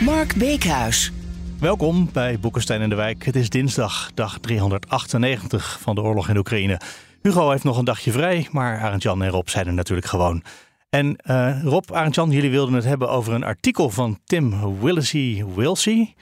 Mark Beekhuis. Welkom bij Boekenstein in de Wijk. Het is dinsdag, dag 398 van de oorlog in Oekraïne. Hugo heeft nog een dagje vrij, maar Arend-Jan en Rob zijn er natuurlijk gewoon. En uh, Rob, Arend-Jan, jullie wilden het hebben over een artikel van Tim Willesey Wilsey.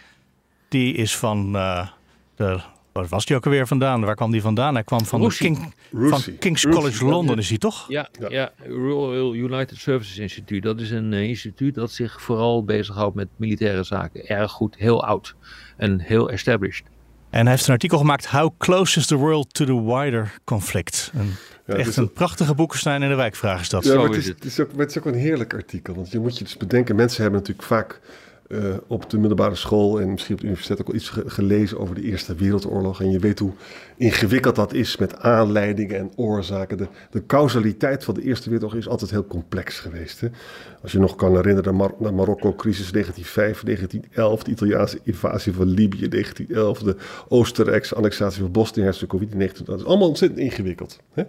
Die is van uh, de Waar was die ook alweer vandaan? Waar kwam die vandaan? Hij kwam van, King, van King's College London, is hij toch? Ja, ja. ja, Royal United Services Institute. Dat is een uh, instituut dat zich vooral bezighoudt met militaire zaken. Erg goed, heel oud en heel established. En hij heeft een artikel gemaakt, How Close is the World to the Wider Conflict? Een, ja, echt een prachtige boekenstein in de wijkvraag is dat. Ja, maar het is, het, is ook, het is ook een heerlijk artikel. Want je moet je dus bedenken, mensen hebben natuurlijk vaak uh, op de middelbare school en misschien op de universiteit ook al iets gelezen over de Eerste Wereldoorlog. En je weet hoe ingewikkeld dat is met aanleidingen en oorzaken. De, de causaliteit van de Eerste Wereldoorlog is altijd heel complex geweest. Hè? Als je nog kan herinneren, de Marokko-crisis 1905, 1911, de Italiaanse invasie van Libië 1911, de Oostenrijkse annexatie van Bosnië-Herzegovina 1912. Dat is allemaal ontzettend ingewikkeld. Hè?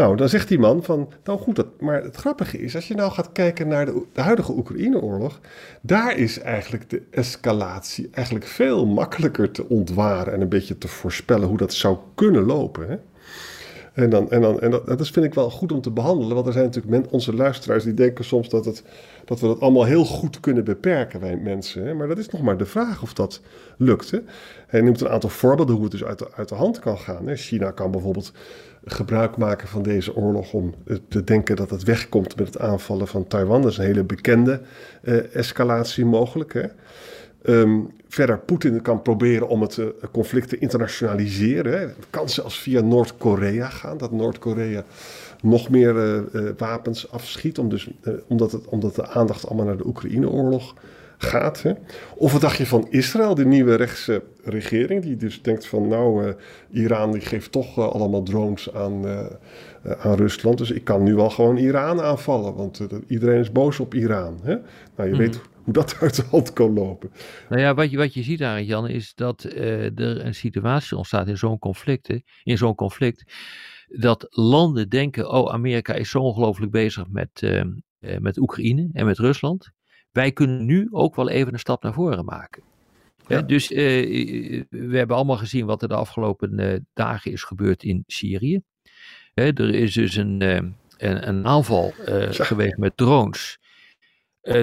Nou, dan zegt die man van, nou goed, dat, maar het grappige is, als je nou gaat kijken naar de, de huidige Oekraïne-oorlog, daar is eigenlijk de escalatie eigenlijk veel makkelijker te ontwaren en een beetje te voorspellen hoe dat zou kunnen lopen. Hè? En, dan, en, dan, en dat, dat vind ik wel goed om te behandelen, want er zijn natuurlijk onze luisteraars die denken soms dat, het, dat we dat allemaal heel goed kunnen beperken, wij mensen. Hè? Maar dat is nog maar de vraag of dat lukt. Hè? Hij noemt een aantal voorbeelden hoe het dus uit de, uit de hand kan gaan. Hè? China kan bijvoorbeeld gebruik maken van deze oorlog om te denken dat het wegkomt met het aanvallen van Taiwan. Dat is een hele bekende uh, escalatie mogelijk. Hè? Um, verder, Poetin kan proberen om het uh, conflict te internationaliseren. Het kan zelfs via Noord-Korea gaan, dat Noord-Korea nog meer uh, wapens afschiet, om dus, omdat, het, omdat de aandacht allemaal naar de Oekraïne-oorlog gaat. Hè? Of wat dacht je van Israël, de nieuwe rechtse regering, die dus denkt van nou, uh, Iran die geeft toch uh, allemaal drones aan, uh, aan Rusland, dus ik kan nu wel gewoon Iran aanvallen, want iedereen is boos op Iran. Hè? Nou, je mm. weet hoe dat uit de hand kan lopen. Nou ja, wat je, wat je ziet daar, Jan, is dat er een situatie ontstaat in zo'n conflict, in zo'n conflict, dat landen denken, oh, Amerika is zo ongelooflijk bezig met, met Oekraïne en met Rusland wij kunnen nu ook wel even een stap naar voren maken. Ja. dus uh, we hebben allemaal gezien wat er de afgelopen uh, dagen is gebeurd in Syrië. er is dus een, een, een, aanval geweest met drones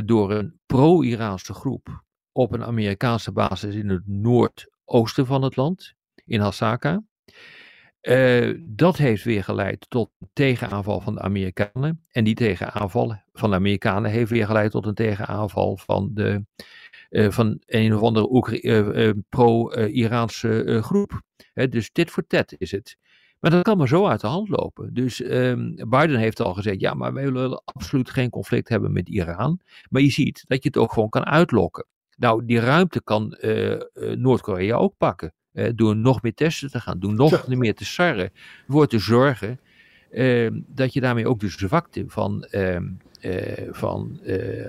door een pro-Iraanse groep op een Amerikaanse basis in het noordoosten van het land, in Hasaka. Uh, dat heeft weer geleid tot een tegenaanval van de Amerikanen. En die tegenaanval van de Amerikanen heeft weer geleid tot een tegenaanval van, de, uh, van een of andere uh, pro-Iraanse groep. dus dit voor tet is het. Maar dat kan maar zo uit de hand lopen. Dus um, Biden heeft al gezegd: ja, maar wij willen absoluut geen conflict hebben met Iran. Maar je ziet dat je het ook gewoon kan uitlokken. Nou, die ruimte kan Noord-Korea ook pakken. Uh, door nog meer testen te gaan doen, nog meer te sarren, voor te zorgen uh, dat je daarmee ook de zwakte van, uh, van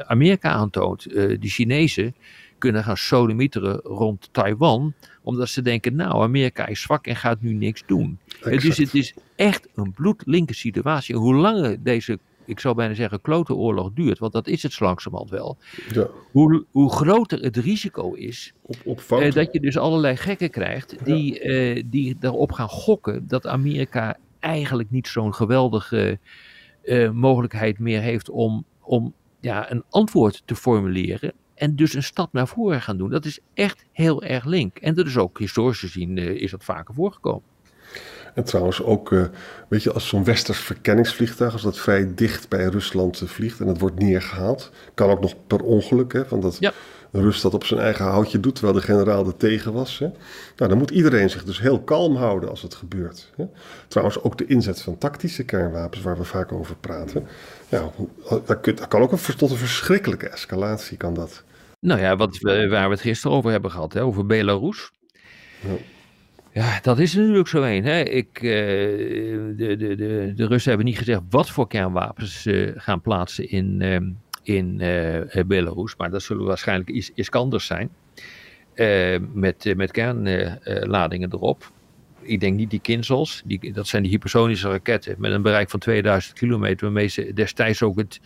Amerika aantoont. de Chinezen kunnen gaan sodemieteren rond Taiwan, omdat ze denken, nou, Amerika is zwak en gaat nu niks doen. dus het is echt een bloedlinke situatie. Hoe langer deze ik zou bijna zeggen, klote oorlog duurt, want dat is het langzamerhand wel. Ja. Hoe, hoe groter het risico is, op, op eh, dat je dus allerlei gekken krijgt die, ja. eh, die erop gaan gokken dat Amerika eigenlijk niet zo'n geweldige eh, mogelijkheid meer heeft om, om ja, een antwoord te formuleren. En dus een stap naar voren gaan doen. Dat is echt heel erg link. En dat is ook historisch gezien is dat vaker voorgekomen. En trouwens ook, uh, weet je, als zo'n westers verkenningsvliegtuig, als dat vrij dicht bij Rusland vliegt en het wordt neergehaald, kan ook nog per ongeluk, hè, want dat, een rust dat op zijn eigen houtje doet, terwijl de generaal er tegen was. Hè. Nou, dan moet iedereen zich dus heel kalm houden als het gebeurt. Hè. Trouwens, ook de inzet van tactische kernwapens, waar we vaak over praten. Ja, dat kan ook een, tot een verschrikkelijke escalatie, kan dat. Nou ja, wat we, waar we het gisteren over hebben gehad, hè, over Belarus. Ja. Ja, dat is natuurlijk zo een. Hè. Ik, uh, de, de, de, de Russen hebben niet gezegd wat voor kernwapens ze gaan plaatsen in, uh, in uh, Belarus. Maar dat zullen waarschijnlijk is, Iskanders zijn. met, met kernladingen erop. Ik denk niet die Kinzels. Die, dat zijn die hypersonische raketten met een bereik van 2000 kilometer. Waarmee ze destijds ook het,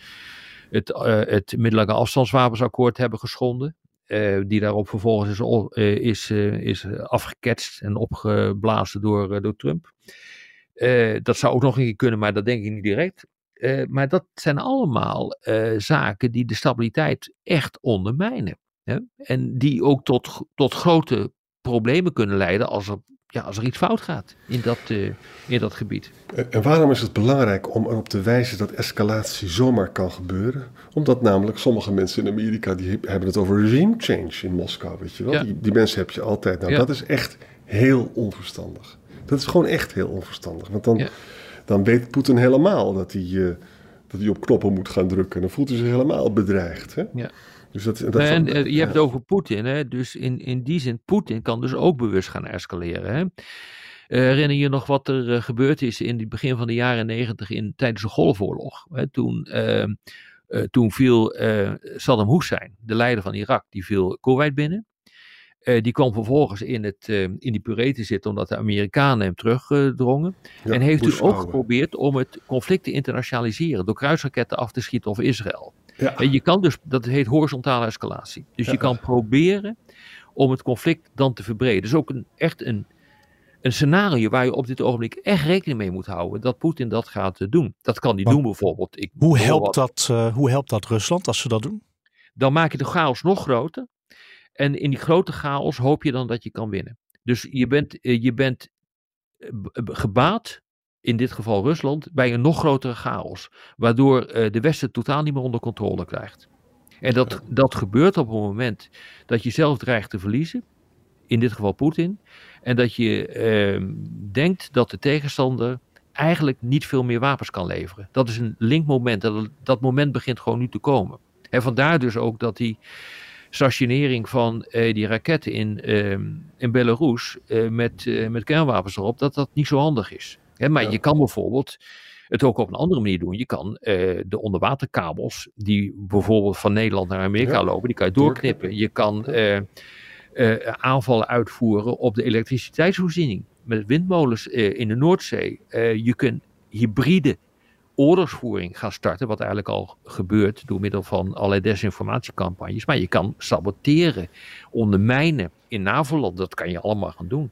het, het middellange afstandswapensakkoord hebben geschonden. Uh, die daarop vervolgens is, uh, is, uh, is afgeketst en opgeblazen door, door Trump. dat zou ook nog een keer kunnen, maar dat denk ik niet direct. maar dat zijn allemaal zaken die de stabiliteit echt ondermijnen. Hè? En die ook tot, tot grote problemen kunnen leiden als er ja, als er iets fout gaat in dat, in dat gebied. En waarom is het belangrijk om erop te wijzen dat escalatie zomaar kan gebeuren? Omdat namelijk sommige mensen in Amerika die hebben het over regime change in Moskou, weet je wel? Die, die, mensen heb je altijd. Nou, dat is echt heel onverstandig. Dat is gewoon echt heel onverstandig. Want dan, dan weet Poetin helemaal dat hij, uh, dat hij op knoppen moet gaan drukken. En dan voelt hij zich helemaal bedreigd. Hè? Ja. Dus dat, dat en uh, je hebt het over Poetin, hè? dus in, in die zin, Poetin kan dus ook bewust gaan escaleren. Hè? Uh, herinner je nog wat er uh, gebeurd is in het begin van de jaren negentig tijdens de Golfoorlog? Hè? Toen, ehm, toen viel Saddam Hussein, de leider van Irak, die viel Kuwait binnen. die kwam vervolgens in, het, in die puree te zitten omdat de Amerikanen hem terugdrongen. en heeft dus ook geprobeerd om het conflict te internationaliseren door kruisraketten af te schieten over Israël. Ja. En je kan dus, dat heet horizontale escalatie. Dus je kan proberen om het conflict dan te verbreden. Is ook een, echt een, een scenario waar je op dit ogenblik echt rekening mee moet houden. Dat Poetin dat gaat eh, doen. Dat kan hij doen bijvoorbeeld. Ik hoe, helpt dat, uh, hoe helpt dat Rusland als ze dat doen? Dan maak je de chaos nog groter. En in die grote chaos hoop je dan dat je kan winnen. Dus je bent, uh, je bent gebaat in dit geval Rusland, bij een nog grotere chaos. Waardoor uh, de Westen totaal niet meer onder controle krijgt. En dat, dat gebeurt op het moment dat je zelf dreigt te verliezen. In dit geval Poetin. En dat je uh, denkt dat de tegenstander eigenlijk niet veel meer wapens kan leveren. Dat is een linkmoment. Dat, dat moment begint gewoon nu te komen. En vandaar dus ook dat die stationering van uh, die raketten in, uh, in Belarus uh, met, met kernwapens erop, dat dat niet zo handig is maar je kan bijvoorbeeld het ook op een andere manier doen. Je kan uh, de onderwaterkabels, die bijvoorbeeld van Nederland naar Amerika lopen, die kan je doorknippen. Je kan uh, aanvallen uitvoeren op de elektriciteitsvoorziening met windmolens in de Noordzee. je kunt hybride oorlogsvoering gaan starten, wat eigenlijk al gebeurt door middel van allerlei desinformatiecampagnes. Maar je kan saboteren, ondermijnen in NAVO-land. Dat kan je allemaal gaan doen.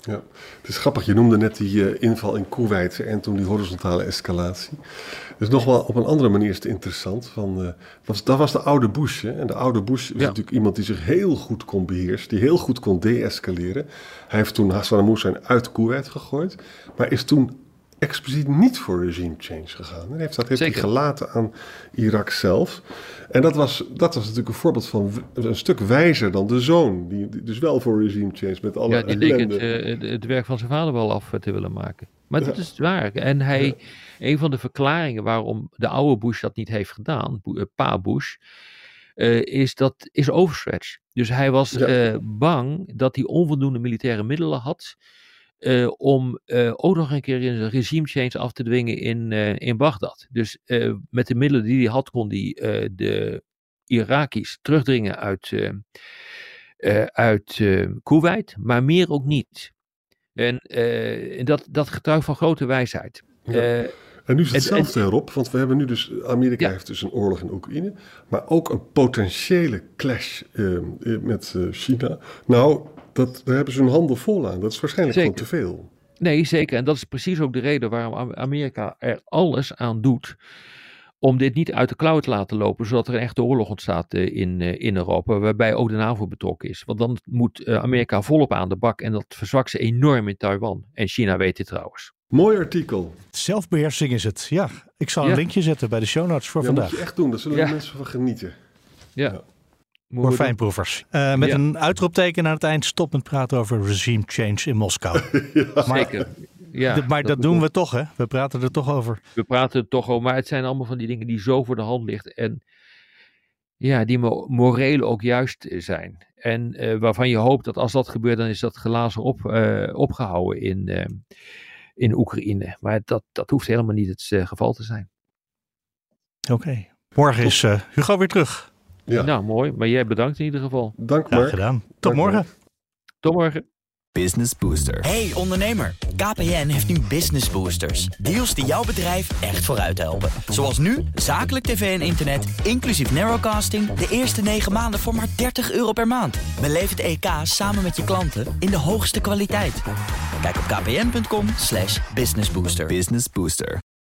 Ja, het is grappig. Je noemde net die uh, inval in Kuwait en toen die horizontale escalatie. Dus nog wel op een andere manier is het interessant. Van, uh, was, dat was de oude Bush. Hè? En de oude Bush was natuurlijk iemand die zich heel goed kon beheersen. Die heel goed kon deescaleren. Hij heeft toen Hassan Hussein uit Kuwait gegooid. Maar is toen expliciet niet voor regime change gegaan. Hij heeft, dat heeft hij gelaten aan Irak zelf. En dat was, dat was natuurlijk een voorbeeld van een stuk wijzer dan de zoon. Die, dus wel voor regime change met alle Ja, die leek het, uh, het, werk van zijn vader wel af te willen maken. Maar dat is waar. En hij, een van de verklaringen waarom de oude Bush dat niet heeft gedaan, eh, pa Bush, uh, is dat is overstretch. Dus hij was bang dat hij onvoldoende militaire middelen had uh, om uh, ook nog een keer een regime change af te dwingen in, uh, in Bagdad. Dus met de middelen die hij had, kon hij de Iraki's terugdringen uit, uit Kuwait, maar meer ook niet. En, en dat, dat getuigt van grote wijsheid. Ja. En nu is hetzelfde erop, want we hebben nu dus, Amerika heeft dus een oorlog in Oekraïne, maar ook een potentiële clash met China. Nou, dat, daar hebben ze hun handen vol aan. Dat is waarschijnlijk gewoon te veel. Nee, zeker. En dat is precies ook de reden waarom Amerika er alles aan doet om dit niet uit de klauw te laten lopen, zodat er een echte oorlog ontstaat eh, in, eh, in Europa, waarbij ook de NAVO betrokken is. Want dan moet eh, Amerika volop aan de bak en dat verzwakt ze enorm in Taiwan. En China weet dit trouwens. Mooi artikel. Zelfbeheersing is het, ja. Ik zal een linkje zetten bij de show notes voor vandaag. Dat moet je echt doen, daar zullen de mensen van genieten. ja. Ja. Moeten we doen. fijnproevers. Eh, met Ja. een uitroepteken aan het eind. Stop met praten over regime change in Moskou. maar Zeker. Ja, maar dat, doen we toch, hè? We praten er toch over. We praten er toch over, maar het zijn allemaal van die dingen die zo voor de hand liggen. En ja, die mo- moreel ook juist zijn. En eh, waarvan je hoopt dat als dat gebeurt, dan is dat glazen op, eh, opgehouden in, in Oekraïne. Maar dat, dat hoeft helemaal niet het geval te zijn. Oké. Morgen is eh, Hugo weer terug. Ja, Nou, mooi. Maar jij bedankt in ieder geval. dank Graag Mark. gedaan. Tot Dank morgen. Tot morgen. Business Booster. Hey ondernemer, KPN heeft nu Business Boosters. Deals die jouw bedrijf echt vooruit helpen. Zoals nu, zakelijk tv en internet, inclusief narrowcasting... de eerste 9 maanden voor maar 30 euro per maand. Beleef het EK samen met je klanten in de hoogste kwaliteit. Kijk op kpn.com slash businessbooster. Business Booster.